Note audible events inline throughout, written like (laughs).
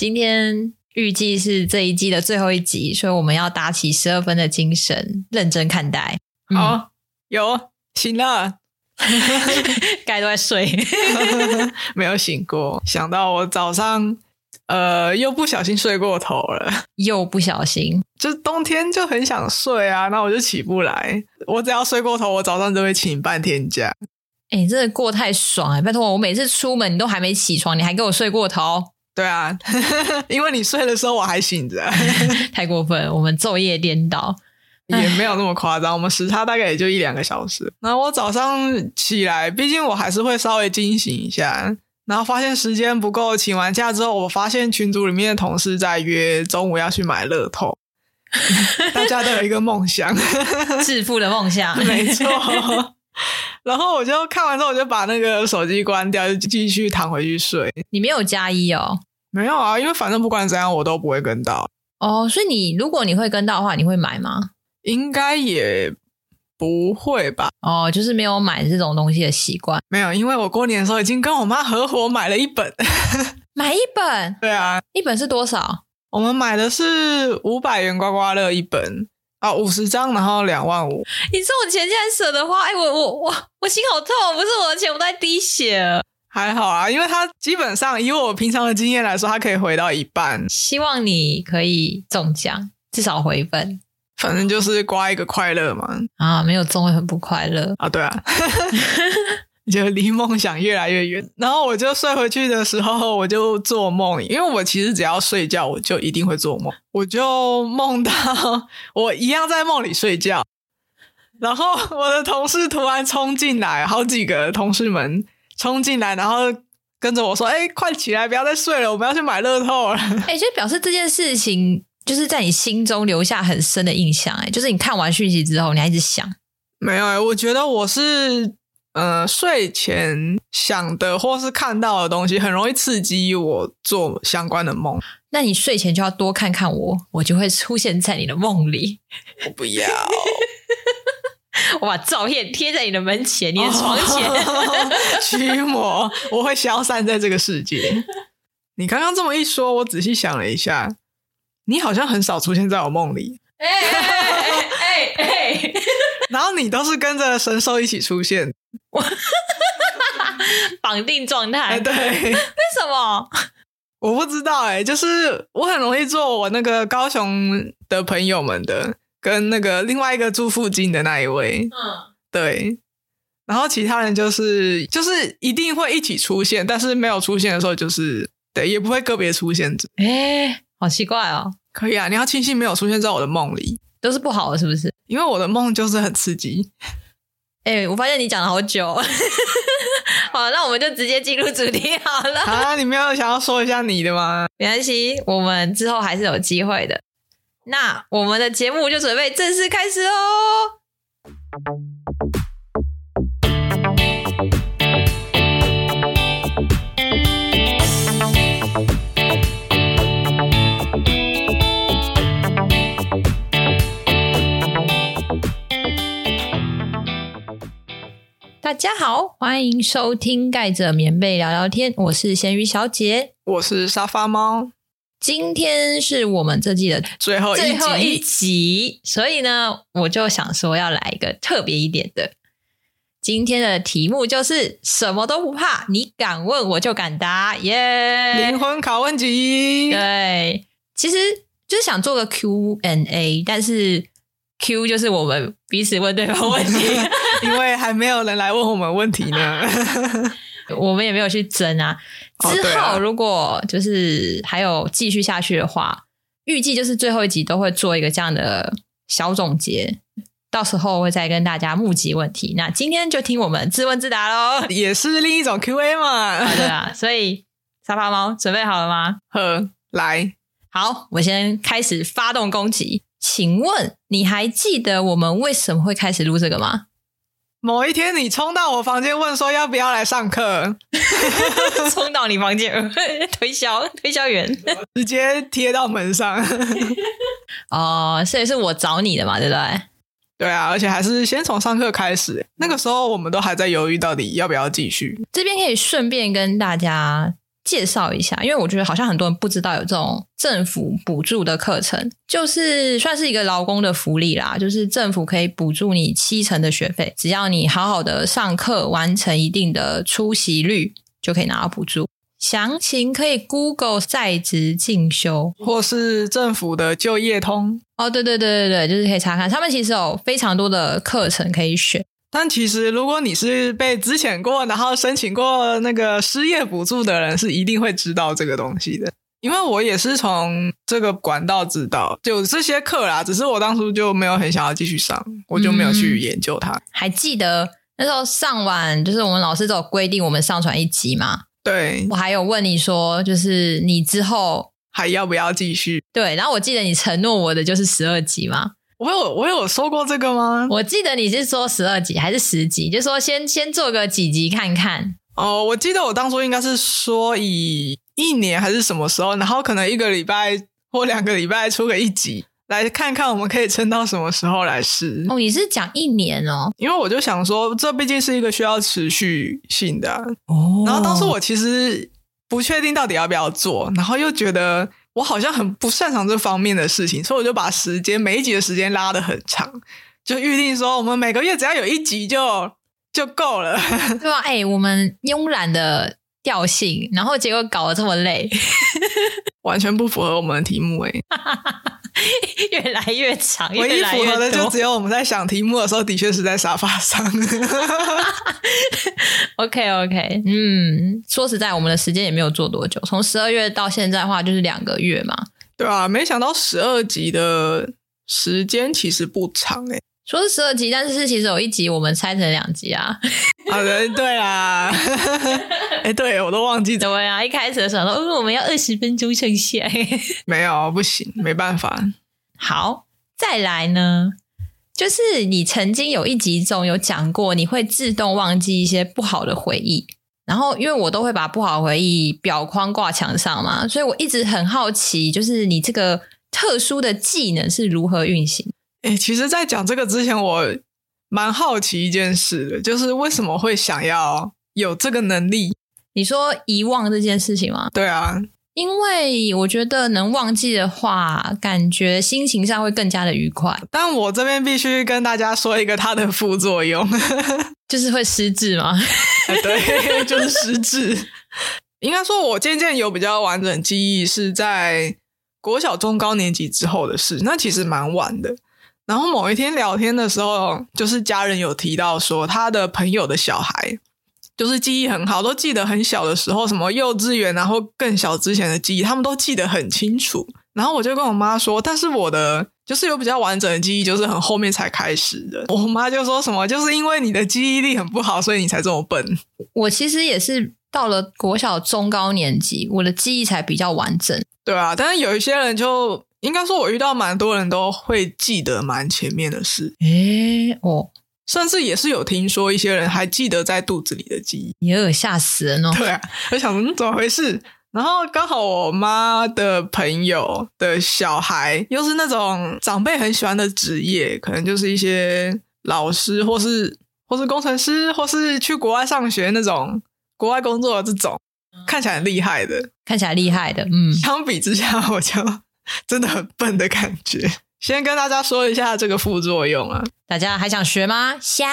今天预计是这一季的最后一集，所以我们要打起十二分的精神，认真看待。好，嗯、有醒了，(laughs) 该都在睡，(laughs) 没有醒过。想到我早上，呃，又不小心睡过头了，又不小心，就冬天就很想睡啊，那我就起不来。我只要睡过头，我早上就会请半天假。哎、真的过太爽哎、欸！拜托我，我每次出门你都还没起床，你还给我睡过头。对啊，(laughs) 因为你睡的时候我还醒着，(laughs) 太过分了。我们昼夜颠倒，(laughs) 也没有那么夸张。我们时差大概也就一两个小时。然后我早上起来，毕竟我还是会稍微惊醒一下，然后发现时间不够。请完假之后，我发现群组里面的同事在约中午要去买乐透，大家都有一个梦想，致富的梦想，没错。(laughs) 然后我就看完之后，我就把那个手机关掉，就继续躺回去睡。你没有加一哦？没有啊，因为反正不管怎样，我都不会跟到。哦，所以你如果你会跟到的话，你会买吗？应该也不会吧。哦，就是没有买这种东西的习惯。没有，因为我过年的时候已经跟我妈合伙买了一本。(laughs) 买一本？对啊，一本是多少？我们买的是五百元刮刮乐一本。啊，五十张，然后两万五。你说我钱竟然舍得花？哎，我我我我心好痛，不是我的钱，我在滴血。还好啊，因为他基本上以我平常的经验来说，它可以回到一半。希望你可以中奖，至少回本。反正就是刮一个快乐嘛。啊，没有中会很不快乐啊。对啊。(laughs) 就离梦想越来越远，然后我就睡回去的时候，我就做梦，因为我其实只要睡觉，我就一定会做梦，我就梦到我一样在梦里睡觉，然后我的同事突然冲进来，好几个同事们冲进来，然后跟着我说：“哎，快起来，不要再睡了，我们要去买乐透了。”哎，就表示这件事情就是在你心中留下很深的印象，哎，就是你看完讯息之后，你还一直想。没有哎，我觉得我是。呃，睡前想的或是看到的东西，很容易刺激我做相关的梦。那你睡前就要多看看我，我就会出现在你的梦里。我不要，(laughs) 我把照片贴在你的门前，你的床前。(laughs) 驱魔，我会消散在这个世界。你刚刚这么一说，我仔细想了一下，你好像很少出现在我梦里。哎哎哎哎！然后你都是跟着神兽一起出现。我 (laughs) 绑定状态，哎，对，(laughs) 为什么？我不知道，哎，就是我很容易做我那个高雄的朋友们的，跟那个另外一个住附近的那一位，嗯，对，然后其他人就是就是一定会一起出现，但是没有出现的时候，就是对，也不会个别出现。哎，好奇怪哦。可以啊，你要庆幸没有出现在我的梦里，都是不好的，是不是？因为我的梦就是很刺激。哎、欸，我发现你讲了好久，(laughs) 好，那我们就直接进入主题好了。啊，你没有想要说一下你的吗？没关系，我们之后还是有机会的。那我们的节目就准备正式开始哦。大家好，欢迎收听盖着棉被聊聊天。我是咸鱼小姐，我是沙发猫。今天是我们这季的最后一集，最后一集，所以呢，我就想说要来一个特别一点的。今天的题目就是什么都不怕，你敢问我就敢答，耶、yeah！灵魂拷问集。对，其实就是想做个 Q&A，但是 Q 就是我们彼此问对方问题。(laughs) 因为还没有人来问我们问题呢，(laughs) 我们也没有去争啊。之后如果就是还有继续下去的话，预计就是最后一集都会做一个这样的小总结，到时候会再跟大家募集问题。那今天就听我们自问自答喽，也是另一种 Q&A 嘛。对啊，所以沙发猫准备好了吗？呵，来，好，我先开始发动攻击。请问你还记得我们为什么会开始录这个吗？某一天，你冲到我房间问说要不要来上课，(laughs) 冲到你房间 (laughs) 推销推销员，直接贴到门上。(laughs) 哦，所以是我找你的嘛，对不对？对啊，而且还是先从上课开始。那个时候我们都还在犹豫到底要不要继续。这边可以顺便跟大家介绍一下，因为我觉得好像很多人不知道有这种政府补助的课程，就是算是一个劳工的福利啦。就是政府可以补助你七成的学费，只要你好好的上课，完成一定的出席率，就可以拿到补助。详情可以 Google 在职进修，或是政府的就业通。哦，对对对对对，就是可以查看，他们其实有非常多的课程可以选。但其实，如果你是被资遣过，然后申请过那个失业补助的人，是一定会知道这个东西的。因为我也是从这个管道知道，就这些课啦。只是我当初就没有很想要继续上，我就没有去研究它。嗯，还记得那时候上完，就是我们老师都有规定我们上传一集嘛？对，我还有问你说，就是你之后还要不要继续？对，然后我记得你承诺我的就是十二集嘛。我有我有说过这个吗？我记得你是说十二集还是十集？就说先先做个几集看看。哦，我记得我当初应该是说以一年还是什么时候，然后可能一个礼拜或两个礼拜出个一集，来看看我们可以撑到什么时候来试。哦，你是讲一年哦？因为我就想说，这毕竟是一个需要持续性的啊。哦。然后当时我其实不确定到底要不要做，然后又觉得。我好像很不擅长这方面的事情，所以我就把时间每一集的时间拉得很长，就预定说我们每个月只要有一集就就够了，(laughs) 对吧？哎、欸，我们慵懒的调性，然后结果搞得这么累，(laughs) 完全不符合我们的题目哎、欸。(laughs) (laughs) 越来越长，唯一符合的就只有我们在想题目的时候，的确是在沙发上。(laughs) OK OK，嗯，说实在，我们的时间也没有做多久，从十二月到现在的话，就是两个月嘛。对啊，没想到十二集的时间其实不长诶、欸。说是十二集，但是其实有一集我们拆成两集啊。好的，对啊。(laughs) 哎、欸，对我都忘记怎么样。一开始的时候说，哦，我们要二十分钟剩下。(laughs) 没有，不行，没办法。好，再来呢，就是你曾经有一集中有讲过，你会自动忘记一些不好的回忆。然后，因为我都会把不好回忆表框挂墙上嘛，所以我一直很好奇，就是你这个特殊的技能是如何运行。哎、欸，其实，在讲这个之前，我蛮好奇一件事的，就是为什么会想要有这个能力？你说遗忘这件事情吗？对啊，因为我觉得能忘记的话，感觉心情上会更加的愉快。但我这边必须跟大家说一个它的副作用，(laughs) 就是会失智吗？对，就是失智。(laughs) 应该说，我渐渐有比较完整记忆是在国小中高年级之后的事，那其实蛮晚的。然后某一天聊天的时候，就是家人有提到说，他的朋友的小孩就是记忆很好，都记得很小的时候，什么幼稚园然后更小之前的记忆，他们都记得很清楚。然后我就跟我妈说，但是我的就是有比较完整的记忆，就是很后面才开始的。(laughs) 我妈就说什么，就是因为你的记忆力很不好，所以你才这么笨。我其实也是到了国小中高年级，我的记忆才比较完整。对啊，但是有一些人就。应该说，我遇到蛮多人都会记得蛮前面的事，诶哦，甚至也是有听说一些人还记得在肚子里的记忆，也有吓死人哦。对啊，我想说怎么回事？然后刚好我妈的朋友的小孩又是那种长辈很喜欢的职业，可能就是一些老师，或是或是工程师，或是去国外上学那种国外工作的这种，看起来很厉害的，看起来厉害的，嗯，相比之下，我就。真的很笨的感觉。先跟大家说一下这个副作用啊，大家还想学吗？想，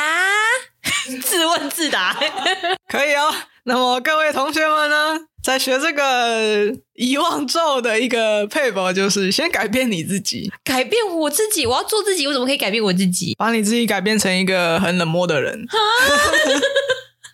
自问自答，(laughs) 可以哦。那么各位同学们呢，在学这个遗忘咒的一个撇步，就是先改变你自己，改变我自己。我要做自己，我怎么可以改变我自己？把你自己改变成一个很冷漠的人。(laughs)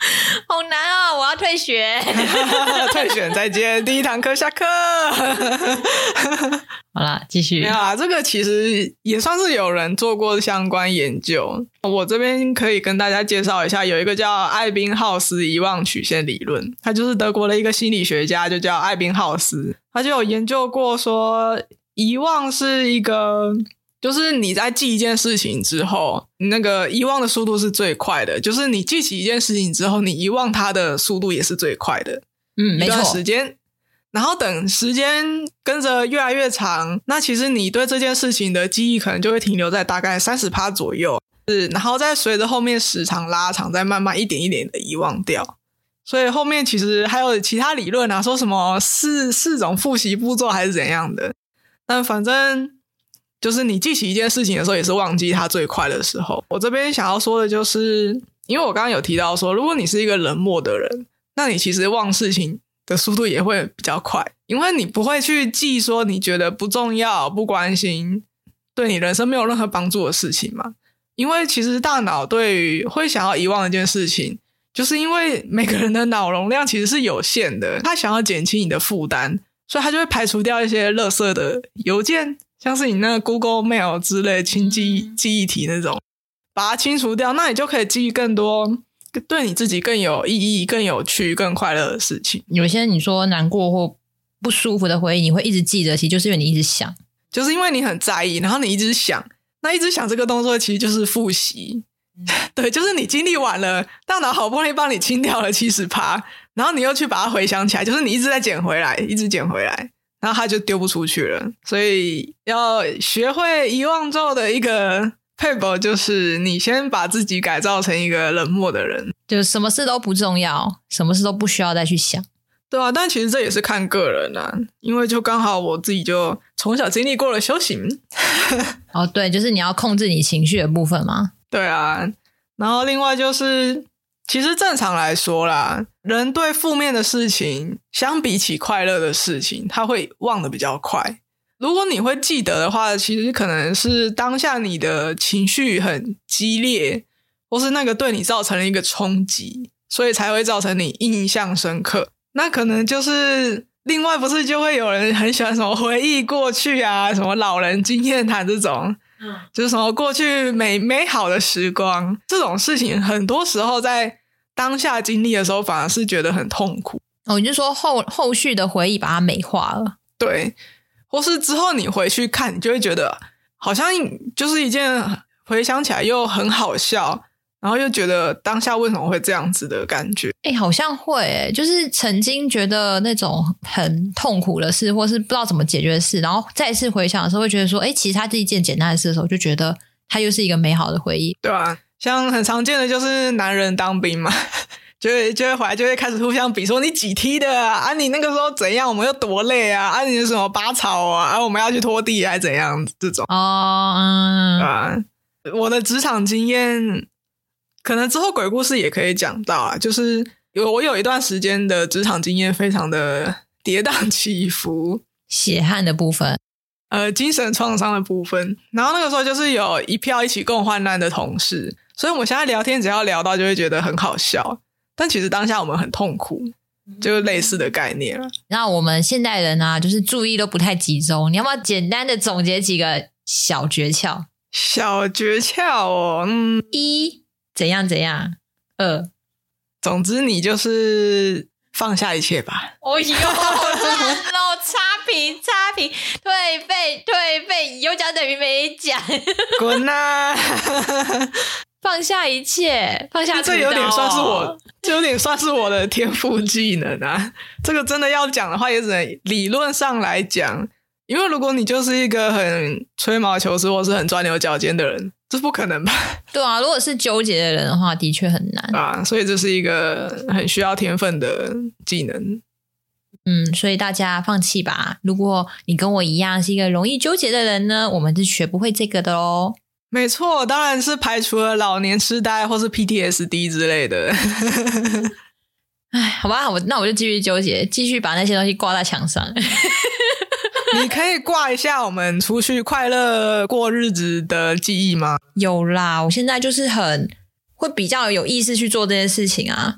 (laughs) 好难啊！我要退学，(laughs) 退学，再见。第一堂课下课。(laughs) 好啦，继续。没有啊，这个其实也算是有人做过相关研究。我这边可以跟大家介绍一下，有一个叫艾宾浩斯遗忘曲线理论，他就是德国的一个心理学家，就叫艾宾浩斯，他就有研究过说，遗忘是一个。就是你在记一件事情之后，你那个遗忘的速度是最快的。就是你记起一件事情之后，你遗忘它的速度也是最快的。嗯，没错。时间，然后等时间跟着越来越长，那其实你对这件事情的记忆可能就会停留在大概三十趴左右。是，然后再随着后面时长拉长，再慢慢一点一点的遗忘掉。所以后面其实还有其他理论啊，说什么四四种复习步骤还是怎样的。但反正就是你记起一件事情的时候，也是忘记它最快的时候。我这边想要说的就是，因为我刚刚有提到说，如果你是一个冷漠的人，那你其实忘事情的速度也会比较快，因为你不会去记说你觉得不重要、不关心、对你人生没有任何帮助的事情嘛。因为其实大脑对于会想要遗忘一件事情。就是因为每个人的脑容量其实是有限的，他想要减轻你的负担，所以他就会排除掉一些垃圾的邮件，像是你那个 Google Mail 之类清记记忆体那种，把它清除掉，那你就可以记忆更多对你自己更有意义、更有趣、更快乐的事情。有些你说难过或不舒服的回忆，你会一直记得，其实就是因为你一直想，就是因为你很在意，然后你一直想，那一直想这个动作其实就是复习。(laughs) 对，就是你经历完了，大脑好不容易帮你清掉了七十趴，然后你又去把它回想起来，就是你一直在捡回来，一直捡回来，然后他就丢不出去了。所以要学会遗忘咒的一个撇步，就是你先把自己改造成一个冷漠的人，就什么事都不重要，什么事都不需要再去想，对啊，但其实这也是看个人啊，因为就刚好我自己就从小经历过了修行。哦，对，就是你要控制你情绪的部分嘛？(laughs) 对啊，然后另外就是，其实正常来说啦，人对负面的事情相比起快乐的事情，他会忘得比较快。如果你会记得的话，其实可能是当下你的情绪很激烈，或是那个对你造成了一个冲击，所以才会造成你印象深刻。那可能就是另外不是就会有人很喜欢什么回忆过去啊，什么老人经验谈这种。就是什么过去美美好的时光这种事情，很多时候在当下经历的时候，反而是觉得很痛苦。哦，你就说后后续的回忆把它美化了，对，或是之后你回去看，你就会觉得好像就是一件回想起来又很好笑。然后又觉得当下为什么会这样子的感觉？哎，好像会哎，就是曾经觉得那种很痛苦的事，或是不知道怎么解决的事，然后再次回想的时候，会觉得说，哎，其实它是一件简单的事的时候，就觉得它又是一个美好的回忆，对啊，像很常见的就是男人当兵嘛，(laughs) 就会就会回来就会开始互相比说你几梯的啊，啊你那个时候怎样，我们又多累啊，啊你什么拔草啊，啊我们要去拖地还是怎样？这种。哦，嗯，啊，我的职场经验。可能之后鬼故事也可以讲到啊，就是有我有一段时间的职场经验，非常的跌宕起伏，血汗的部分，呃，精神创伤的部分。然后那个时候就是有一票一起共患难的同事，所以我们现在聊天只要聊到就会觉得很好笑，但其实当下我们很痛苦，就是类似的概念了。那我们现代人呢、啊，就是注意都不太集中，你要不要简单的总结几个小诀窍？小诀窍哦，嗯，一。怎样怎样？二，总之你就是放下一切吧。哦哟，老差评差评，退费退费，有讲等于没讲，滚啊！放下一切，放下、哦、这有点算是我，这有点算是我的天赋技能啊。(laughs) 这个真的要讲的话，也只能理论上来讲，因为如果你就是一个很吹毛求疵或是很钻牛角尖的人。这不可能吧？对啊，如果是纠结的人的话，的确很难啊。所以这是一个很需要天分的技能。嗯，所以大家放弃吧。如果你跟我一样是一个容易纠结的人呢，我们是学不会这个的哦。没错，当然是排除了老年痴呆或是 PTSD 之类的。哎，好吧，我那我就继续纠结，继续把那些东西挂在墙上。(laughs) 你可以挂一下我们出去快乐过日子的记忆吗？有啦，我现在就是很会比较有意识去做这件事情啊。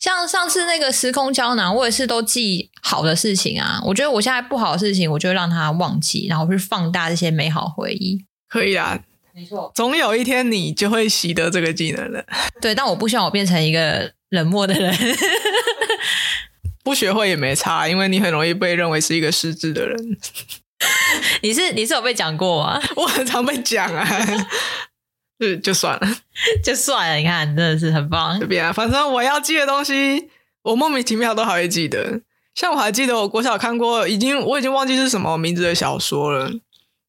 像上次那个时空胶囊，我也是都记好的事情啊。我觉得我现在不好的事情，我就会让它忘记，然后去放大这些美好回忆。可以啊，没错，总有一天你就会习得这个技能了。对，但我不希望我变成一个冷漠的人。不学会也没差，因为你很容易被认为是一个失智的人。你是你是有被讲过吗？我很常被讲啊，就就算了，就算了。你看，真的是很棒。这边啊，反正我要记的东西，我莫名其妙都还会记得。像我还记得我国小看过，已经我已经忘记是什么名字的小说了，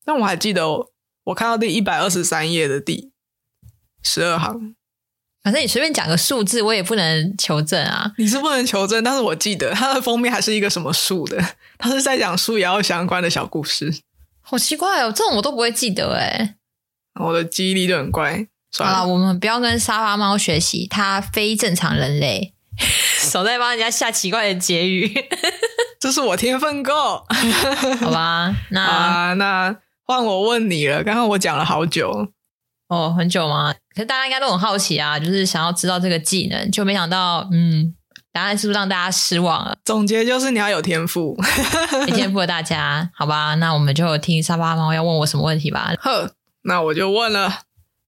但我还记得我，我看到第一百二十三页的第十二行。反正你随便讲个数字，我也不能求证啊。你是不能求证，但是我记得它的封面还是一个什么树的，(laughs) 它是在讲树妖相关的小故事。好奇怪哦，这种我都不会记得哎。我的记忆力就很怪。算了，我们不要跟沙发猫学习，它非正常人类，(laughs) 手在帮人家下奇怪的结语。这是我天分够，(laughs) 好吧？那啊，那换我问你了。刚刚我讲了好久。哦，很久吗？可是大家应该都很好奇啊，就是想要知道这个技能，就没想到，嗯，答案是不是让大家失望了？总结就是你要有天赋，(laughs) 有天赋的大家，好吧？那我们就听沙发猫要问我什么问题吧。呵，那我就问了，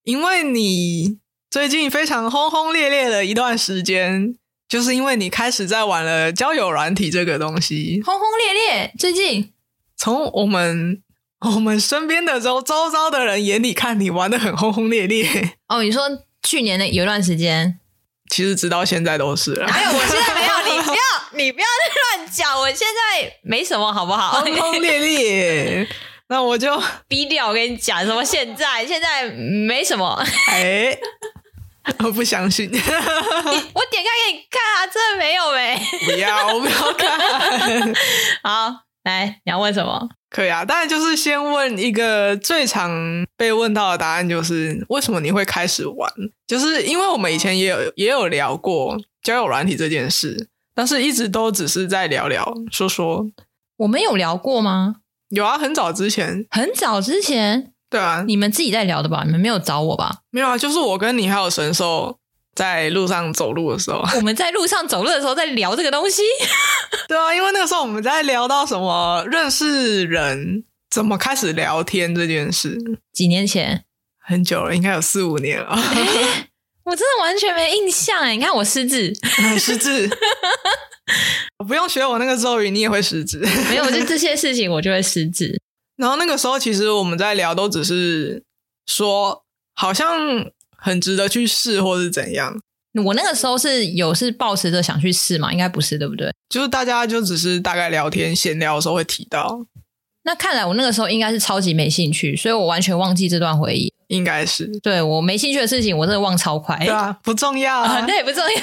因为你最近非常轰轰烈烈的一段时间，就是因为你开始在玩了交友软体这个东西，轰轰烈烈。最近从我们。(laughs) 我们身边的周周遭的人眼里看你玩的很轰轰烈烈 (laughs) 哦。你说去年的有一段时间，其实直到现在都是了。还有，我现在 (laughs) 没有，你不要，你不要乱讲。我现在没什么，好不好？轰轰烈烈，那我就逼掉。我跟你讲，什么现在现在没什么。哎，我不相信。我点开给你看啊，真的没有没。不要，我不要看。好，来，你要问什么？可以啊，当然就是先问一个最常被问到的答案，就是为什么你会开始玩？就是因为我们以前也有也有聊过交友软体这件事，但是一直都只是在聊聊说说。我们有聊过吗？有啊，很早之前，很早之前，对啊，你们自己在聊的吧？你们没有找我吧？没有啊，就是我跟你还有神兽。在路上走路的时候，(laughs) 我们在路上走路的时候在聊这个东西。(laughs) 对啊，因为那个时候我们在聊到什么认识人，怎么开始聊天这件事。几年前，很久了，应该有四五年了。欸，(laughs) 我真的完全没印象哎！你看我失智，失智。我不用学我那个咒语，你也会失智。没有，就这些事情我就会失智。然后那个时候，其实我们在聊，都只是说，好像。很值得去试，或是怎样？我那个时候是有是抱持着想去试嘛？应该不是，对不对？就是大家就只是大概聊天闲聊的时候会提到。那看来我那个时候应该是超级没兴趣，所以我完全忘记这段回忆。应该是对我没兴趣的事情，我真的忘超快。对啊，不重要啊，(laughs) 那也不重要。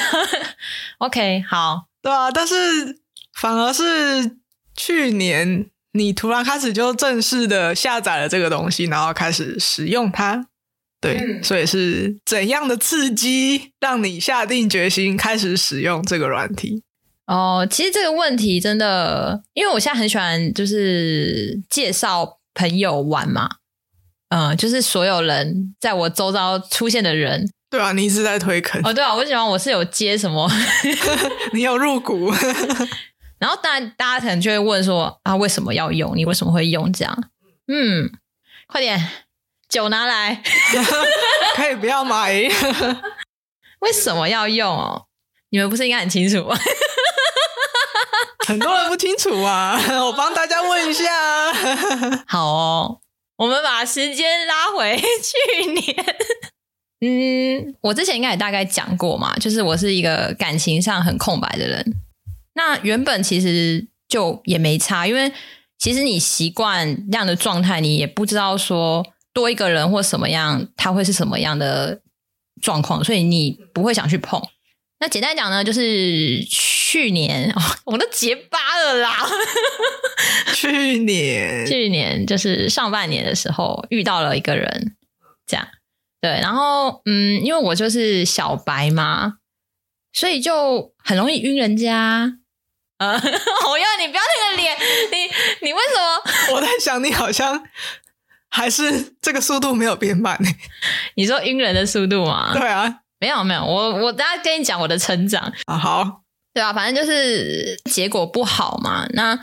(laughs) OK，好，对啊，但是反而是去年你突然开始就正式的下载了这个东西，然后开始使用它。对，嗯、所以是怎样的刺激让你下定决心开始使用这个软体？哦，其实这个问题真的，因为我现在很喜欢就是介绍朋友玩嘛，嗯，就是所有人在我周遭出现的人，对啊，你一直在推坑哦，对啊，我喜欢我是有接什么，(laughs) 你有入股，(laughs) 然后当然大家可能就会问说啊，为什么要用？你为什么会用这样？嗯，快点。酒拿来，(laughs) 可以不要买。为什么要用哦？你们不是应该很清楚吗？(laughs) 很多人不清楚啊，我帮大家问一下。好哦，我们把时间拉回去年。嗯，我之前应该也大概讲过嘛，就是我是一个感情上很空白的人。那原本其实就也没差，因为其实你习惯这样的状态，你也不知道说。多一个人或什么样，他会是什么样的状况？所以你不会想去碰。那简单讲呢，就是去年哦，我都结巴了啦。(laughs) 去年，去年就是上半年的时候遇到了一个人，这样对。然后嗯，因为我就是小白嘛，所以就很容易晕人家。呃，(laughs) 我要你不要那个脸，你你为什么？我在想，你好像。还是这个速度没有变慢呢？(laughs) 你说晕人的速度吗？对啊，没有没有，我我等下跟你讲我的成长啊。好，对啊，反正就是结果不好嘛。那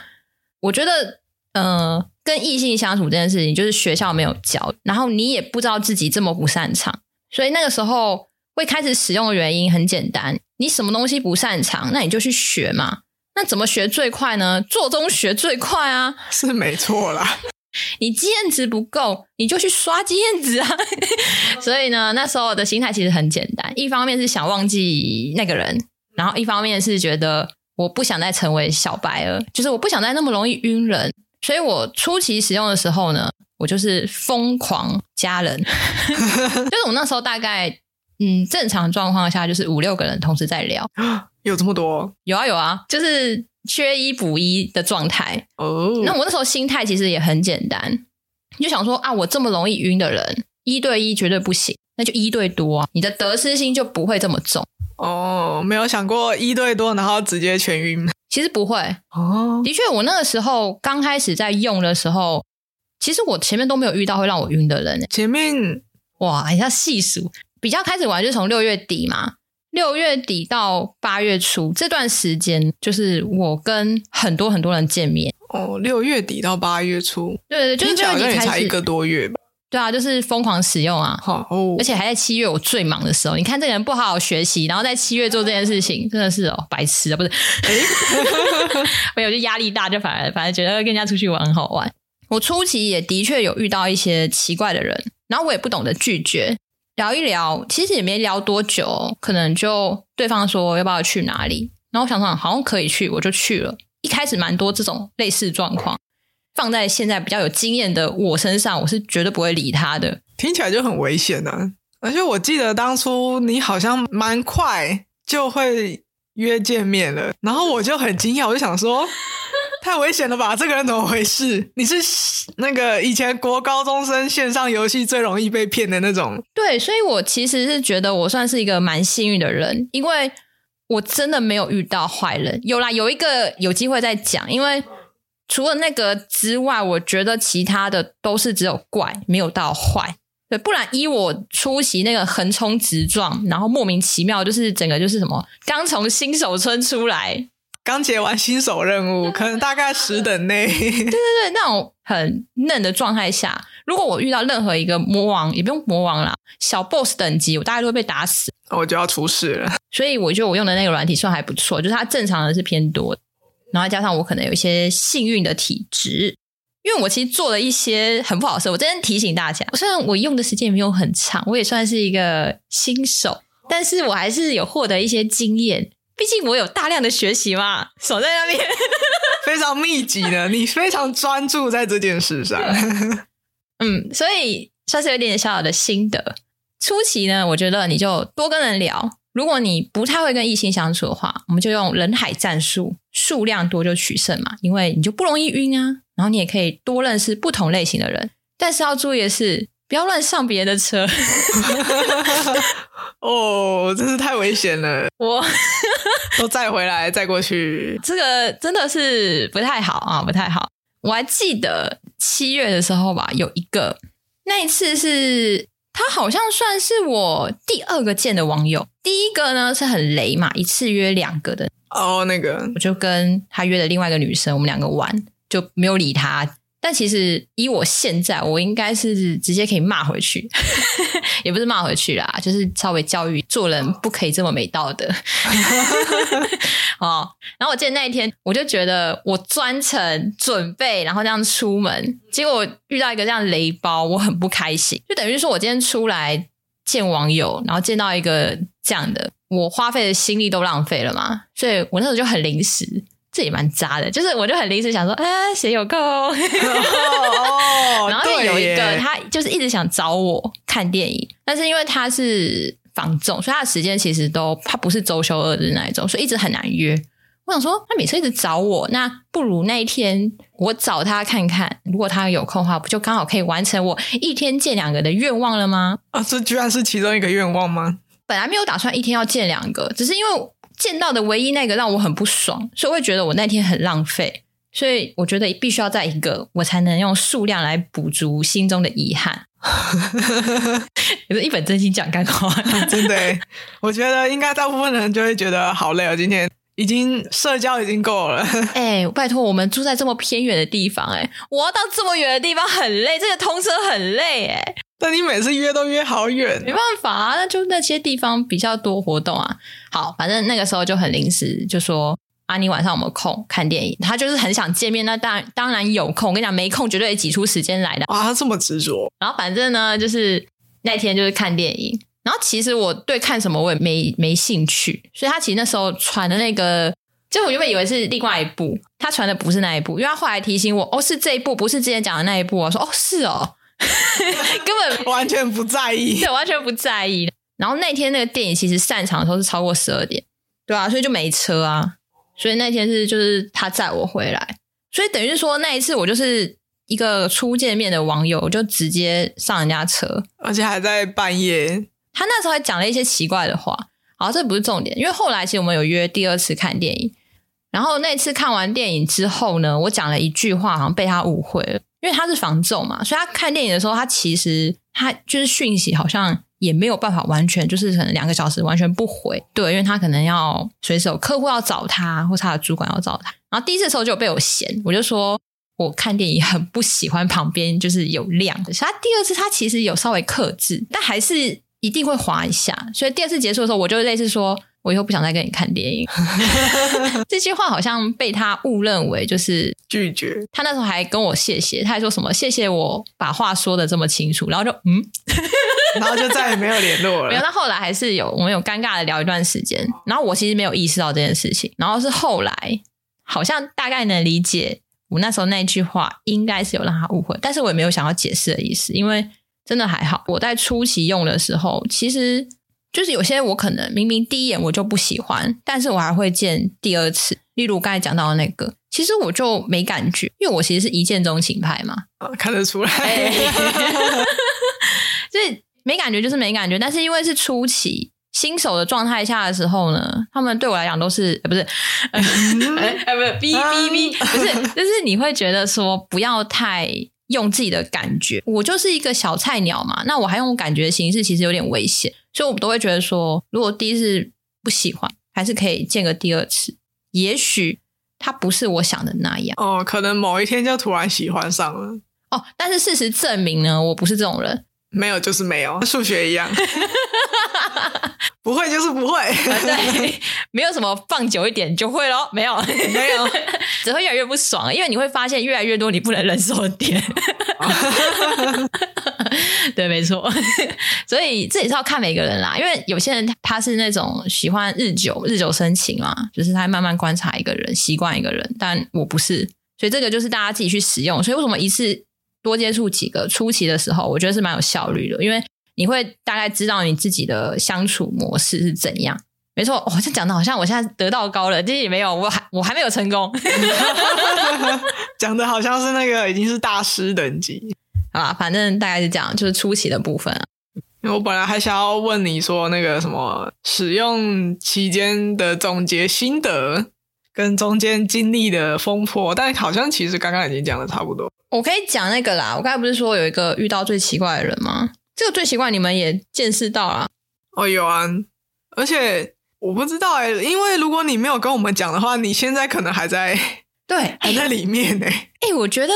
我觉得，呃，跟异性相处这件事情，就是学校没有教，然后你也不知道自己这么不擅长，所以那个时候会开始使用的原因很简单，你什么东西不擅长，那你就去学嘛。那怎么学最快呢？做中学最快啊，是没错啦。你经验值不够，你就去刷经验值啊！(laughs) 所以呢，那时候的心态其实很简单，一方面是想忘记那个人，然后一方面是觉得我不想再成为小白了，就是我不想再那么容易晕人。所以我初期使用的时候呢，我就是疯狂加人，(laughs) 就是我那时候大概嗯，正常状况下就是五六个人同时在聊，(laughs) 有这么多？有啊有啊，就是缺一补一的状态哦。那我那时候心态其实也很简单，就想说啊，我这么容易晕的人，一对一绝对不行，那就一对多啊，你的得失心就不会这么重。哦，没有想过一对多，然后直接全晕。其实不会哦，的确，我那个时候刚开始在用的时候，其实我前面都没有遇到会让我晕的人。前面哇，你要细数。比较开始玩就从六月底嘛，六月底到八月初这段时间，就是我跟很多很多人见面。哦，六月底到八月初，对对，就是六月底才一个多月吧。对啊，就是疯狂使用啊。好哦，而且还在七月我最忙的时候。你看这个人不好好学习，然后在七月做这件事情，(laughs) 真的是哦，白痴啊，不是？(laughs) 没有，就压力大，就反而反而觉得跟人家出去玩很好玩。我初期也的确有遇到一些奇怪的人，然后我也不懂得拒绝。聊一聊，其实也没聊多久，可能就对方说要不要去哪里，然后我想想好像可以去，我就去了。一开始蛮多这种类似状况，放在现在比较有经验的我身上，我是绝对不会理他的。听起来就很危险啊！而且我记得当初你好像蛮快就会约见面了，然后我就很惊讶，我就想说。太危险了吧！这个人怎么回事？你是那个以前国高中生线上游戏最容易被骗的那种？对，所以我其实是觉得我算是一个蛮幸运的人，因为我真的没有遇到坏人。有啦，有一个有机会再讲，因为除了那个之外，我觉得其他的都是只有怪，没有到坏。对，不然依我出席那个横冲直撞，然后莫名其妙就是整个就是什么，刚从新手村出来。刚结完新手任务，(laughs) 可能大概十等内。对对对，那种很嫩的状态下，如果我遇到任何一个魔王，也不用魔王啦，小 boss 等级，我大概都会被打死，我就要出事了。所以我觉得我用的那个软体算还不错，就是它正常的是偏多，然后加上我可能有一些幸运的体质，因为我其实做了一些很不好的事。我真的提醒大家，虽然我用的时间也没有很长，我也算是一个新手，但是我还是有获得一些经验。毕竟我有大量的学习嘛，(laughs) 守在那边 (laughs) 非常密集的，你非常专注在这件事上。嗯，所以算是有点小小的心得。初期呢，我觉得你就多跟人聊。如果你不太会跟异性相处的话，我们就用人海战术，数量多就取胜嘛，因为你就不容易晕啊。然后你也可以多认识不同类型的人，但是要注意的是，不要乱上别人的车。(laughs) 哦，真是太危险了！(laughs) 我 (laughs) 都再回来再过去，这个真的是不太好啊，不太好。我还记得七月的时候吧，有一个那一次是他好像算是我第二个见的网友，第一个呢是很雷嘛，一次约两个的哦，那个我就跟他约了另外一个女生，我们两个玩就没有理他。但其实以我现在，我应该是直接可以骂回去，(laughs) 也不是骂回去啦，就是稍微教育做人不可以这么没道德。(laughs) 哦，然后我记得那一天，我就觉得我专程准备，然后这样出门，结果遇到一个这样雷包，我很不开心。就等于说我今天出来见网友，然后见到一个这样的，我花费的心力都浪费了嘛，所以我那时候就很临时。这也蛮渣的，就是我就很临时想说，啊，谁有空？哦，(laughs) 然后就有一个他就是一直想找我看电影，但是因为他是房仲，所以他的时间其实都他不是周休二日那一种，所以一直很难约。我想说，他每次一直找我，那不如那一天我找他看看，如果他有空的话，不就刚好可以完成我一天见两个的愿望了吗？啊，这居然是其中一个愿望吗？本来没有打算一天要见两个，只是因为。见到的唯一那个让我很不爽，所以我会觉得我那天很浪费，所以我觉得必须要在一个，我才能用数量来补足心中的遗憾。也是一本正经讲干话，(laughs) 真的，我觉得应该大部分人就会觉得好累哦，今天已经社交已经够了。(laughs) 哎、欸，拜托，我们住在这么偏远的地方，哎，我要到这么远的地方很累，这个通车很累，哎。但你每次约都约好远，没办法啊，那就那些地方比较多活动啊。好，反正那个时候就很临时，就说啊，你晚上有没有空看电影？他就是很想见面，那当然当然有空。我跟你讲，没空绝对挤出时间来的。啊，他这么执着。然后反正呢，就是那天就是看电影。然后其实我对看什么我也没没兴趣，所以他其实那时候传的那个，就我原本以为是另外一部，他传的不是那一部，因为他后来提醒我，哦，是这一部，不是之前讲的那一部。我说，哦，是哦。(laughs) 根本完全不在意，对，完全不在意。然后那天那个电影其实散场的时候是超过十二点，对啊，所以就没车啊。所以那天是就是他载我回来，所以等于是说那一次我就是一个初见面的网友，我就直接上人家车，而且还在半夜。他那时候还讲了一些奇怪的话，好，这不是重点，因为后来其实我们有约第二次看电影，然后那次看完电影之后呢，我讲了一句话，好像被他误会了，因为他是房仲嘛，所以他看电影的时候，他其实他就是讯息好像。也没有办法完全就是可能两个小时完全不回，对，因为他可能要随手客户要找他，或他的主管要找他。然后第一次的时候就被我嫌，我就说我看电影很不喜欢旁边就是有亮的。他第二次他其实有稍微克制，但还是一定会滑一下。所以第二次结束的时候，我就类似说。我以后不想再跟你看电影。(laughs) (laughs) 这句话好像被他误认为就是拒绝。他那时候还跟我谢谢，他还说什么谢谢我把话说的这么清楚，然后就嗯，(laughs) 然后就再也没有联络了。没有，那后来还是有我们有尴尬的聊一段时间。然后我其实没有意识到这件事情，然后是后来好像大概能理解我那时候那句话应该是有让他误会，但是我也没有想要解释的意思，因为真的还好。我在初期用的时候，其实。就是有些我可能明明第一眼我就不喜欢，但是我还会见第二次。例如刚才讲到的那个，其实我就没感觉，因为我其实是一见钟情派嘛，看得出来。(laughs) 所以没感觉就是没感觉，但是因为是初期新手的状态下的时候呢，他们对我来讲都是，不是，哎，不是，哔哔哔，不是，就是你会觉得说不要太。用自己的感觉，我就是一个小菜鸟嘛，那我还用感觉的形式，其实有点危险，所以我们都会觉得说，如果第一次不喜欢，还是可以见个第二次，也许他不是我想的那样哦，可能某一天就突然喜欢上了。哦，但是事实证明呢，我不是这种人，没有就是没有，数学一样。(laughs) 不会就是不会，对，没有什么放久一点就会咯，没有。没有，(laughs) 只会越来越不爽，因为你会发现越来越多你不能忍受的点。(laughs) 对，没错，所以这也是要看每个人啦，因为有些人他是那种喜欢日久日久生情嘛，就是他慢慢观察一个人，习惯一个人，但我不是，所以这个就是大家自己去使用。所以为什么一次多接触几个初期的时候，我觉得是蛮有效率的，因为。你会大概知道你自己的相处模式是怎样？没错，我这讲的好像我现在得到高了，其实也没有，我还我还没有成功。(laughs) 讲的好像是那个已经是大师等级啊，反正大概是这样，就是初期的部分啊。因为我本来还想要问你说那个什么使用期间的总结心得跟中间经历的风波，但好像其实刚刚已经讲的差不多。我可以讲那个啦，我刚才不是说有一个遇到最奇怪的人吗？这个最奇怪，你们也见识到了哦，有啊，而且我不知道哎，因为如果你没有跟我们讲的话，你现在可能还在对，还在里面呢。哎，(laughs) 我觉得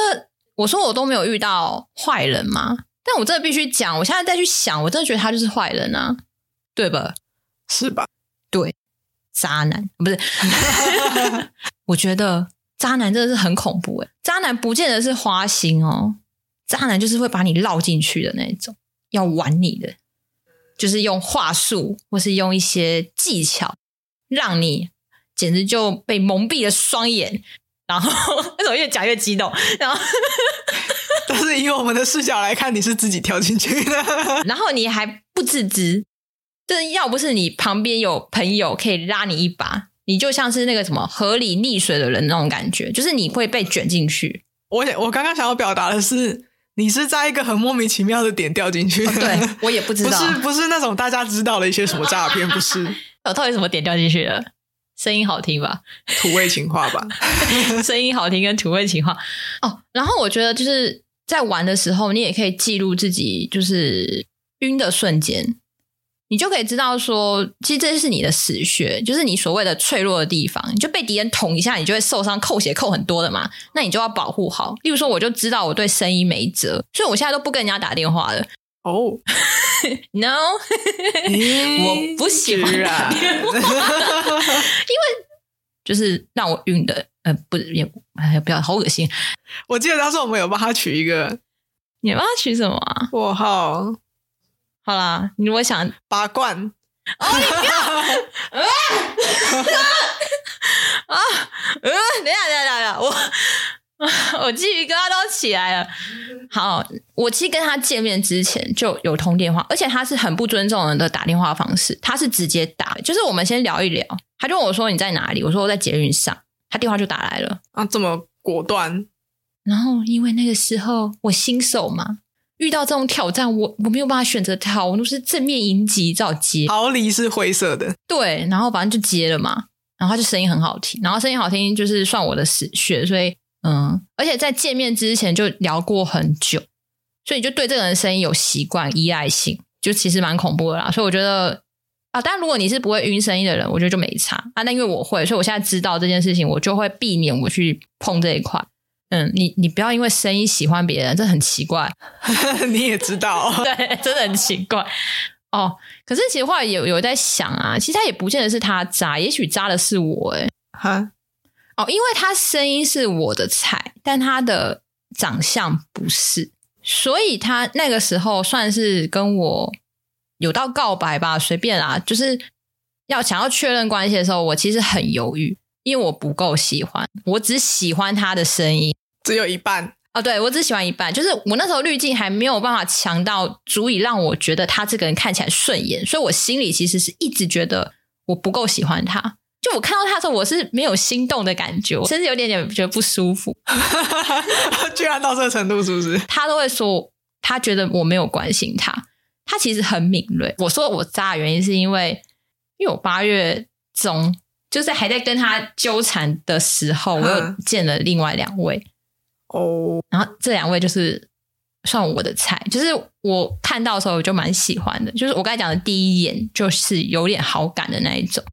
我说我都没有遇到坏人嘛，但我真的必须讲，我现在再去想，我真的觉得他就是坏人啊，对吧？是吧？对，渣男不是？(laughs) 我觉得渣男真的是很恐怖哎，渣男不见得是花心哦，渣男就是会把你绕进去的那种。要玩你的，就是用话术或是用一些技巧，让你简直就被蒙蔽了双眼。然后 (laughs) 为什么越讲越激动？然后，但是以我们的视角来看，你是自己跳进去的，(laughs) 然后你还不自知。这要不是你旁边有朋友可以拉你一把，你就像是那个什么河里溺水的人那种感觉，就是你会被卷进去。我我刚刚想要表达的是。你是在一个很莫名其妙的点掉进去。哦，对，我也不知 (laughs) 道，不是不是那种大家知道的一些什么诈骗，不是。(laughs) 我到底什么点掉进去的？声音好听吧？土味情话吧？(laughs) 声音好听跟土味情话哦。然后我觉得就是在玩的时候，你也可以记录自己就是晕的瞬间。你就可以知道说，其实这是你的死穴，就是你所谓的脆弱的地方。你就被敌人捅一下，你就会受伤，扣血扣很多的嘛。那你就要保护好。例如说，我就知道我对声音没辙，所以我现在都不跟人家打电话了。哦、(laughs) oh.，no，(laughs) 我不喜欢打电话，(laughs) 因为就是让我晕的。呃，不也哎，不要，好恶心。我记得当时我们有帮他取一个，你帮他取什么啊？卧号。好啦，你如果想拔罐，哦，你不要啊 (laughs) 啊！呃，等下，等下，等下，我我鸡皮疙瘩都起来了。好，我其实跟他见面之前就有通电话，而且他是很不尊重人的打电话方式，他是直接打，就是我们先聊一聊，他就问我说你在哪里？我说我在捷运上，他电话就打来了啊，这么果断。然后因为那个时候我新手嘛，遇到这种挑战，我我没有办法选择逃，我都是正面迎击，只好接。逃离是灰色的，对，然后反正就接了嘛，然后他就声音很好听，然后声音好听就是算我的死穴，所以。嗯，而且在见面之前就聊过很久，所以你就对这个人的声音有习惯依赖性，就其实蛮恐怖的啦。所以我觉得啊，但如果你是不会晕声音的人，我觉得就没差啊。那因为我会，所以我现在知道这件事情，我就会避免我去碰这一块。嗯，你你不要因为声音喜欢别人，这很奇怪。(laughs) 你也知道，(laughs) 对，真的很奇怪哦。可是其实后来有有在想啊，其实他也不见得是他渣，也许渣的是我哎、欸。哈。哦，因为他声音是我的菜，但他的长相不是，所以他那个时候算是跟我有到告白吧，随便啦，就是要想要确认关系的时候，我其实很犹豫，因为我不够喜欢，我只喜欢他的声音，只有一半哦，对，我只喜欢一半，就是我那时候滤镜还没有办法强到足以让我觉得他这个人看起来顺眼，所以我心里其实是一直觉得我不够喜欢他。就我看到他的时候，我是没有心动的感觉，甚至有点点觉得不舒服。(laughs) 居然到这个程度，是不是？他都会说，他觉得我没有关心他。他其实很敏锐。我说我渣的原因是因为，因为我八月中就是还在跟他纠缠的时候，我又见了另外两位。哦，然后这两位就是算我的菜，就是我看到的时候我就蛮喜欢的，就是我刚才讲的第一眼就是有点好感的那一种。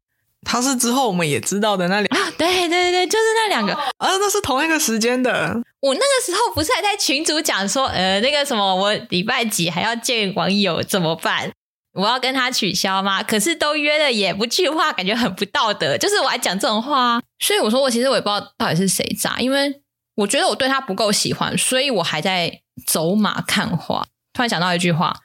他是之后我们也知道的那两啊，对对对，就是那两个，啊，那是同一个时间的。我那个时候不是还在群主讲说，呃，那个什么，我礼拜几还要见网友怎么办？我要跟他取消吗？可是都约了也不去的话，感觉很不道德。就是我还讲这种话，所以我说我其实我也不知道到底是谁渣，因为我觉得我对他不够喜欢，所以我还在走马看花。突然想到一句话。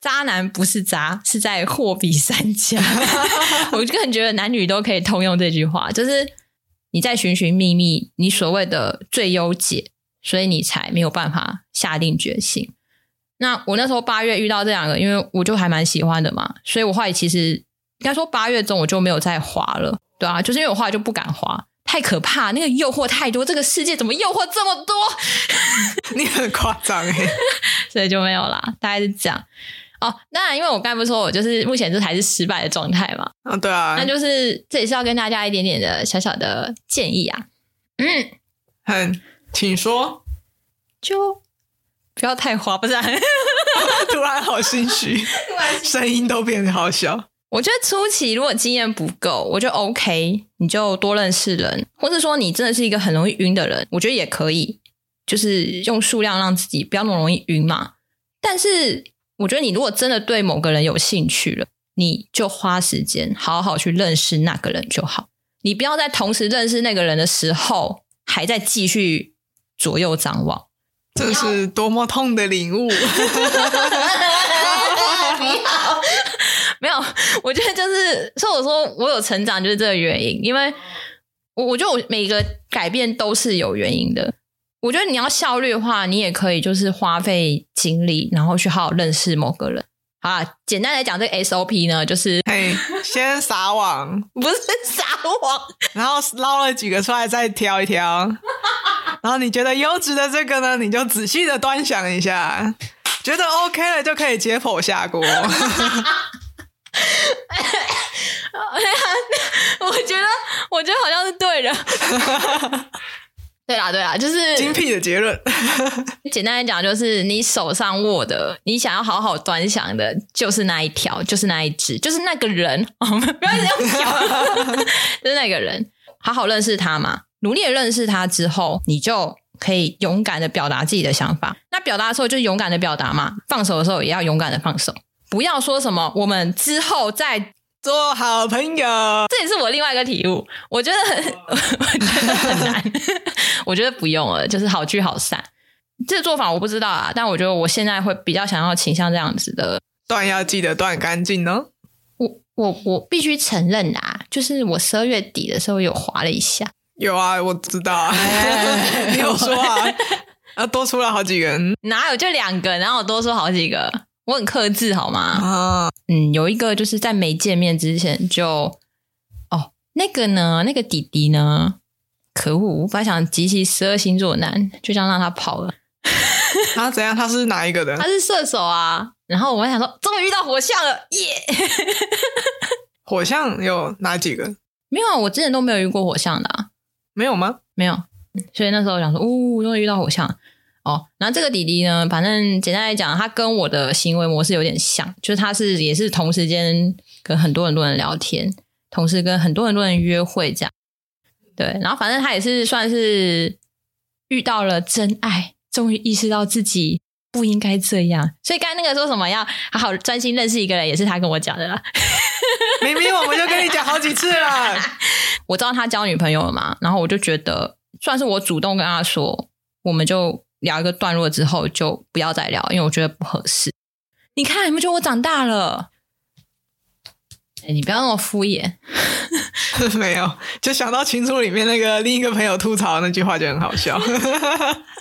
渣男不是渣，是在货比三家。(laughs) 我个人觉得男女都可以通用这句话，就是你在寻寻觅觅你所谓的最优解，所以你才没有办法下定决心。那我那时候八月遇到这两个，因为我就还蛮喜欢的嘛，所以我后来其实应该说八月中我就没有再滑了，对啊，就是因为我后来就不敢滑，太可怕，那个诱惑太多，这个世界怎么诱惑这么多？(laughs) 你很夸张诶，(laughs) 所以就没有啦，大概是这样。哦，当然，因为我刚才不是说我就是目前这还是失败的状态嘛。嗯、哦，对啊，那就是这也是要跟大家一点点的小小的建议啊。嗯，很，请说，就不要太花，不是、啊？(laughs) 突然好心虚，(laughs) 声音都变得好小。我觉得初期如果经验不够，我觉得 OK，你就多认识人，或是说你真的是一个很容易晕的人，我觉得也可以，就是用数量让自己不要那么容易晕嘛。但是。我觉得你如果真的对某个人有兴趣了，你就花时间好好去认识那个人就好。你不要在同时认识那个人的时候，还在继续左右张望。这是多么痛的领悟！你好，没有，我觉得就是，所以我说我有成长，就是这个原因。因为我我觉得我每个改变都是有原因的。我觉得你要效率的话，你也可以就是花费精力，然后去好好认识某个人。好啦，简单来讲，这个 SOP 呢，就是嘿，先撒网，(laughs) 不是撒网，然后捞了几个出来再挑一挑，然后你觉得优质的这个呢，你就仔细的端详一下，觉得 OK 了就可以解剖下锅。(laughs) 我觉得，我觉得好像是对的。(laughs) 对啦，对啦，就是精辟的结论。简单来讲，就是你手上握的，你想要好好端详的，就是那一条，就是那一只，就是那个人。哦、(laughs) 不要这样讲，就是那个人。好好认识他嘛，努力的认识他之后，你就可以勇敢的表达自己的想法。那表达的时候，就勇敢的表达嘛。放手的时候，也要勇敢的放手，不要说什么我们之后再。做好朋友，这也是我另外一个体悟。我觉得很，(laughs) 我觉得很难。(laughs) 我觉得不用了，就是好聚好散。这个做法我不知道啊，但我觉得我现在会比较想要倾向这样子的。断要记得断干净哦。我我我必须承认啊，就是我十二月底的时候有滑了一下，有啊，我知道啊，(laughs) 你有说啊，啊，多出了好几个人，哪有就两个，然后我多说好几个，我很克制好吗？啊，嗯，有一个就是在没见面之前就，哦，那个呢，那个弟弟呢，可恶，我本来想集齐十二星座男，就这样让他跑了。(laughs) 他怎样？他是哪一个的？他是射手啊。然后我想说，终于遇到火象了，耶、yeah! 火象有哪几个？(laughs) 没有，我之前都没有遇过火象的、啊。没有吗？没有。所以那时候想说，哦，终于遇到偶像哦。然后这个弟弟呢，反正简单来讲，他跟我的行为模式有点像，就是他是也是同时间跟很多很多人聊天，同时跟很多很多人约会这样。对，然后反正他也是算是遇到了真爱。终于意识到自己不应该这样，所以刚才那个说什么要好好专心认识一个人，也是他跟我讲的啦。(laughs) 明明我们就跟你讲好几次了，(laughs) 我知道他交女朋友了嘛，然后我就觉得算是我主动跟他说，我们就聊一个段落之后就不要再聊，因为我觉得不合适。你看，你不觉得我长大了？欸、你不要那么敷衍。(laughs) 没有，就想到情书里面那个另一个朋友吐槽那句话就很好笑。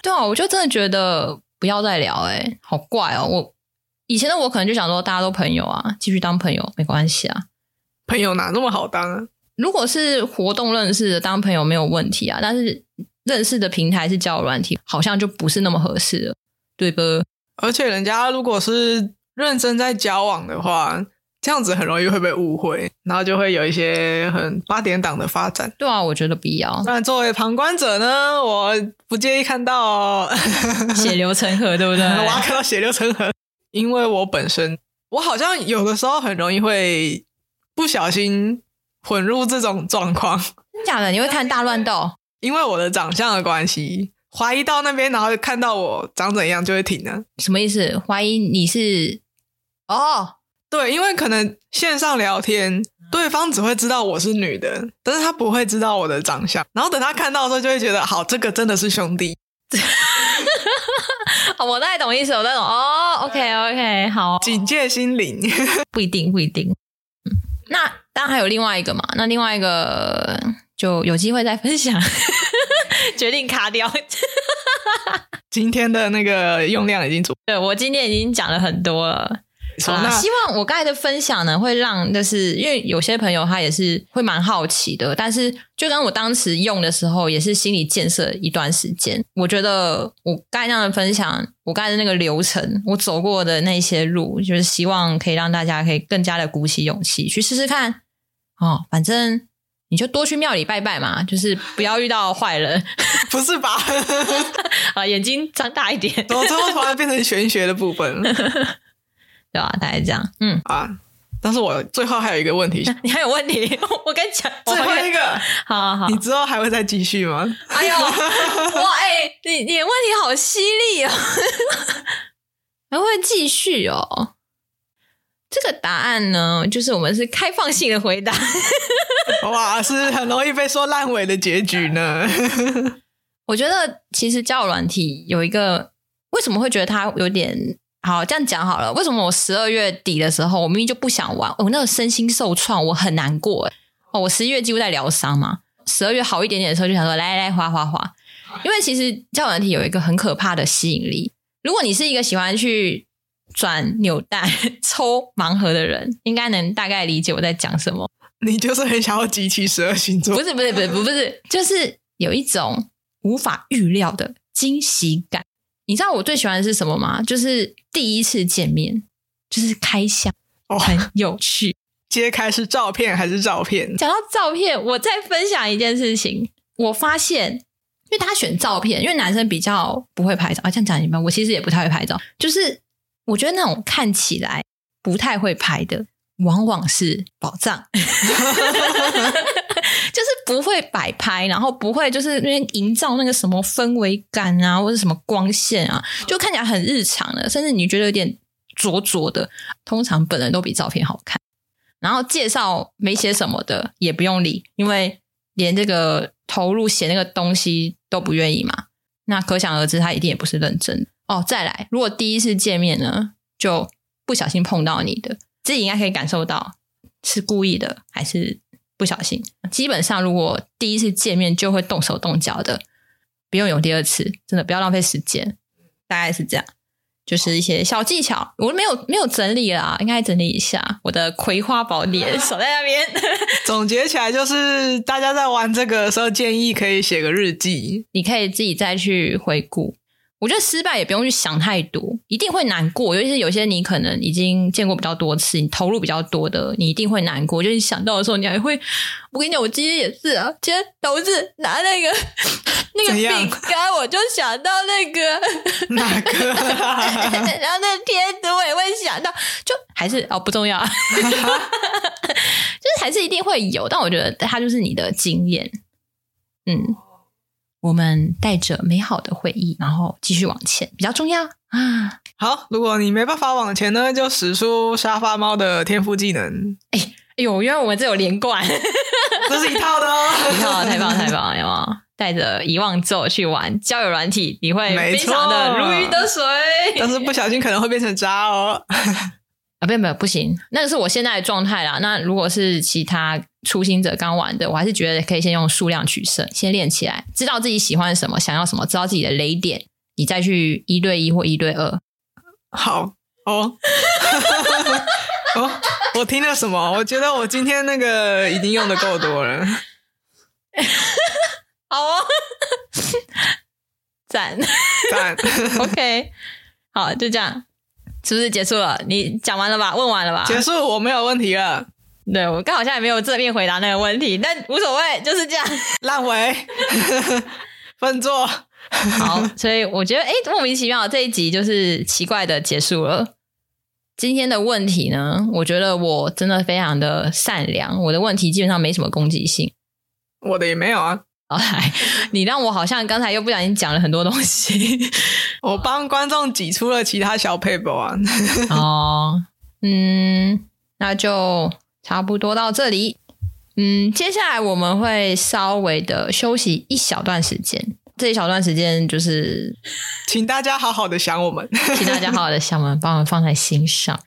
对啊，我就真的觉得不要再聊，哎，好怪哦。我以前的我可能就想说，大家都朋友啊，继续当朋友没关系啊。朋友哪那么好当啊？如果是活动认识的，当朋友没有问题啊。但是认识的平台是交友软体，好像就不是那么合适了，对不？而且人家如果是认真在交往的话。这样子很容易会被误会，然后就会有一些很八点档的发展。对啊，我觉得必要。但作为旁观者呢，我不介意看到血流成河，对不对？我要看到血流成河，因为我本身我好像有的时候很容易会不小心混入这种状况。真假的？你会看大乱斗？因为我的长相的关系，怀疑到那边，然后看到我长怎样就会停了。什么意思？怀疑你是？哦。对，因为可能线上聊天，对方只会知道我是女的，但是他不会知道我的长相。然后等他看到的时候，就会觉得好，这个真的是兄弟。(laughs) 好，我大概懂意思，我大概懂哦。OK OK，好，警戒心灵，不一定不一定。那当然还有另外一个嘛，那另外一个就有机会再分享。决定卡掉。(laughs) 今天的那个用量已经足，对，我今天已经讲了很多了。好啦，希望我刚才的分享呢，会让就是因为有些朋友他也是会蛮好奇的，但是就跟我当时用的时候，也是心理建设一段时间。我觉得我刚才那样的分享，我刚才的那个流程，我走过的那些路，就是希望可以让大家可以更加的鼓起勇气去试试看。哦，反正你就多去庙里拜拜嘛，就是不要遇到坏人。不是吧？啊，眼睛张大一点，怎么最后突然变成玄学的部分？对吧？大概这样，嗯啊，但是我最后还有一个问题，(laughs) 你还有问题？(laughs) 我跟你讲，最后一个，好好好，你之后还会再继续吗？哎呦，(laughs) 哇，哎、欸，你你的问题好犀利哦，还会继续哦？这个答案呢，就是我们是开放性的回答，哇，是很容易被说烂尾的结局呢。我觉得其实交友软体有一个，为什么会觉得它有点？好，这样讲好了。为什么我十二月底的时候，我明明就不想玩，我那个身心受创，我很难过。哦，我十一月几乎在疗伤嘛。十二月好一点点的时候，就想说来来来，滑滑滑。因为其实交友软体有一个很可怕的吸引力。如果你是一个喜欢去转扭蛋、(laughs) 抽盲盒的人，应该能大概理解我在讲什么。你就是很想要集齐十二星座？不是不是不是不是，不是，就是有一种无法预料的惊喜感。你知道我最喜欢的是什么吗？就是第一次见面，就是开箱，哦，很有趣。揭开是照片还是照片？讲到照片，我再分享一件事情。我发现，因为他选照片，因为男生比较不会拍照啊。这样讲一般，我其实也不太会拍照。就是我觉得那种看起来不太会拍的，往往是宝藏。(laughs) 就是不会摆拍，然后不会就是那边营造那个什么氛围感啊，或者什么光线啊，就看起来很日常的，甚至你觉得有点浊浊的。通常本人都比照片好看，然后介绍没写什么的也不用理，因为连这个投入写那个东西都不愿意嘛。那可想而知，他一定也不是认真哦。再来，如果第一次见面呢，就不小心碰到你的，自己应该可以感受到是故意的还是？不小心。基本上，如果第一次见面就会动手动脚的，不用有第二次，真的不要浪费时间。大概是这样。就是一些小技巧，我没有没有整理啦，应该整理一下我的葵花宝典，守在那边。(laughs) 总结起来就是，大家在玩这个的时候，建议可以写个日记，你可以自己再去回顾。我觉得失败也不用去想太多，一定会难过。尤其是有些你可能已经见过比较多次，你投入比较多的，你一定会难过。就是你想到的时候，你还会……我跟你讲，我今天也是啊，今天董事拿那个那个饼干，我就想到那个 (laughs) 哪个？(laughs) 然后那个贴纸我也会想到，就还是哦不重要，(laughs) 就是还是一定会有。但我觉得它就是你的经验，嗯。我们带着美好的回忆，然后继续往前，比较重要啊。好，如果你没办法往前呢，就使出沙发猫的天赋技能。哎，哎呦，原来我们这有连贯，(laughs) 这是一套的哦，(laughs) 一套太棒太棒，有没有？带着遗忘咒去玩交友软体，你会非常的如鱼得水，但是不小心可能会变成渣哦。啊，不，不，不行，那个是我现在的状态啦。那如果是其他初心者刚玩的，我还是觉得可以先用数量取胜，先练起来，知道自己喜欢什么，想要什么，知道自己的雷点，你再去一对一或一对二。好哦，哦，我听了什么？我觉得我今天那个已经用的够多了。(laughs) 好哦，(laughs) 赞赞，(laughs) OK，好，就这样。是不是结束了？你讲完了吧？问完了吧？结束，我没有问题了。对，我刚好像也没有正面回答那个问题，但无所谓，就是这样。烂尾，(laughs) 粪作。好，所以我觉得，哎，莫名其妙，这一集就是奇怪的结束了。今天的问题呢，我觉得我真的非常的善良，我的问题基本上没什么攻击性。我的也没有啊。好来，你让我好像刚才又不小心讲了很多东西。(laughs) 我帮观众挤出了其他小撇步啊。(laughs) 哦，嗯，那就差不多到这里。嗯，接下来我们会稍微的休息一小段时间。这一小段时间就是，请大家好好的想我们，(laughs) 请大家好好的想我们，把我们放在心上。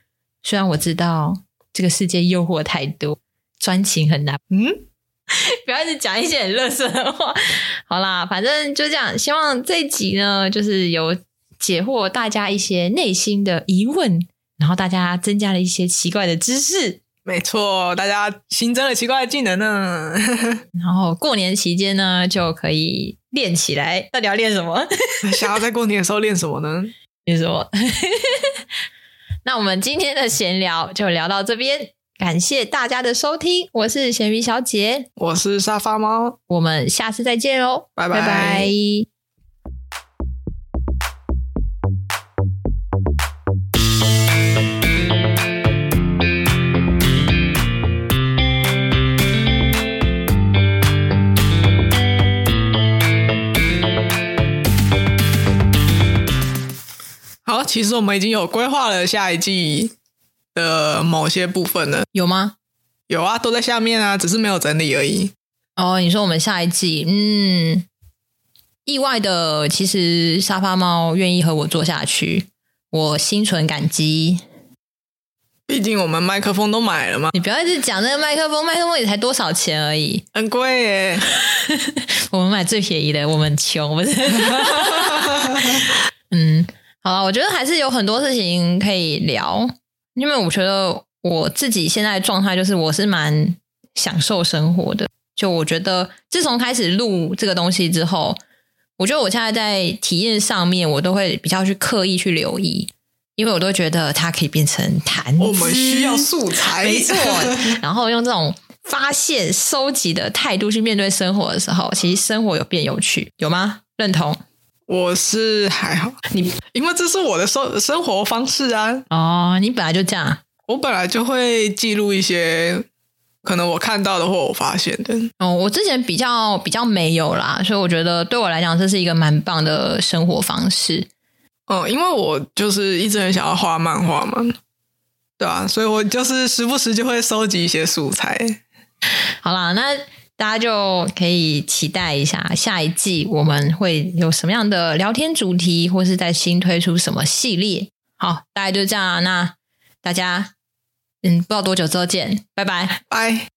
虽然我知道这个世界诱惑太多，专情很难。嗯。(laughs) 不要一直讲一些很垃圾的话。好啦，反正就这样。希望这一集呢，就是有解惑大家一些内心的疑问，然后大家增加了一些奇怪的知识。没错，大家新增了奇怪的技能呢。(laughs) 然后过年期间呢，就可以练起来。到底要练什么？想要在过年的时候练什么呢？(laughs) 练什么？那我们今天的闲聊就聊到这边。感谢大家的收听，我是咸鱼小姐，我是沙发猫，我们下次再见哦，拜拜。拜拜。好，其实我们已经有规划了下一季的某些部分呢？有吗？有啊，都在下面啊，只是没有整理而已。哦，你说我们下一季，嗯，意外的，其实沙发猫愿意和我做下去，我心存感激。毕竟我们麦克风都买了嘛。你不要一直讲那个麦克风，麦克风也才多少钱而已，很贵耶。(laughs) 我们买最便宜的，我们穷不是？(laughs) 嗯，好了，我觉得还是有很多事情可以聊。因为我觉得我自己现在的状态就是我是蛮享受生活的。就我觉得自从开始录这个东西之后，我觉得我现在在体验上面，我都会比较去刻意去留意，因为我都觉得它可以变成谈资。我们需要素材，没错。(laughs) 然后用这种发现、收集的态度去面对生活的时候，其实生活有变有趣，有吗？认同？我是还好，你 (laughs) 因为这是我的生生活方式啊。哦，你本来就这样。我本来就会记录一些可能我看到的或我发现的。哦，我之前比较比较没有啦，所以我觉得对我来讲这是一个蛮棒的生活方式。嗯，因为我就是一直很想要画漫画嘛，对啊，所以我就是时不时就会收集一些素材。好啦，那。大家就可以期待一下下一季我们会有什么样的聊天主题，或是在新推出什么系列。好，大概就这样。那大家，嗯，不知道多久之后见，拜拜，拜。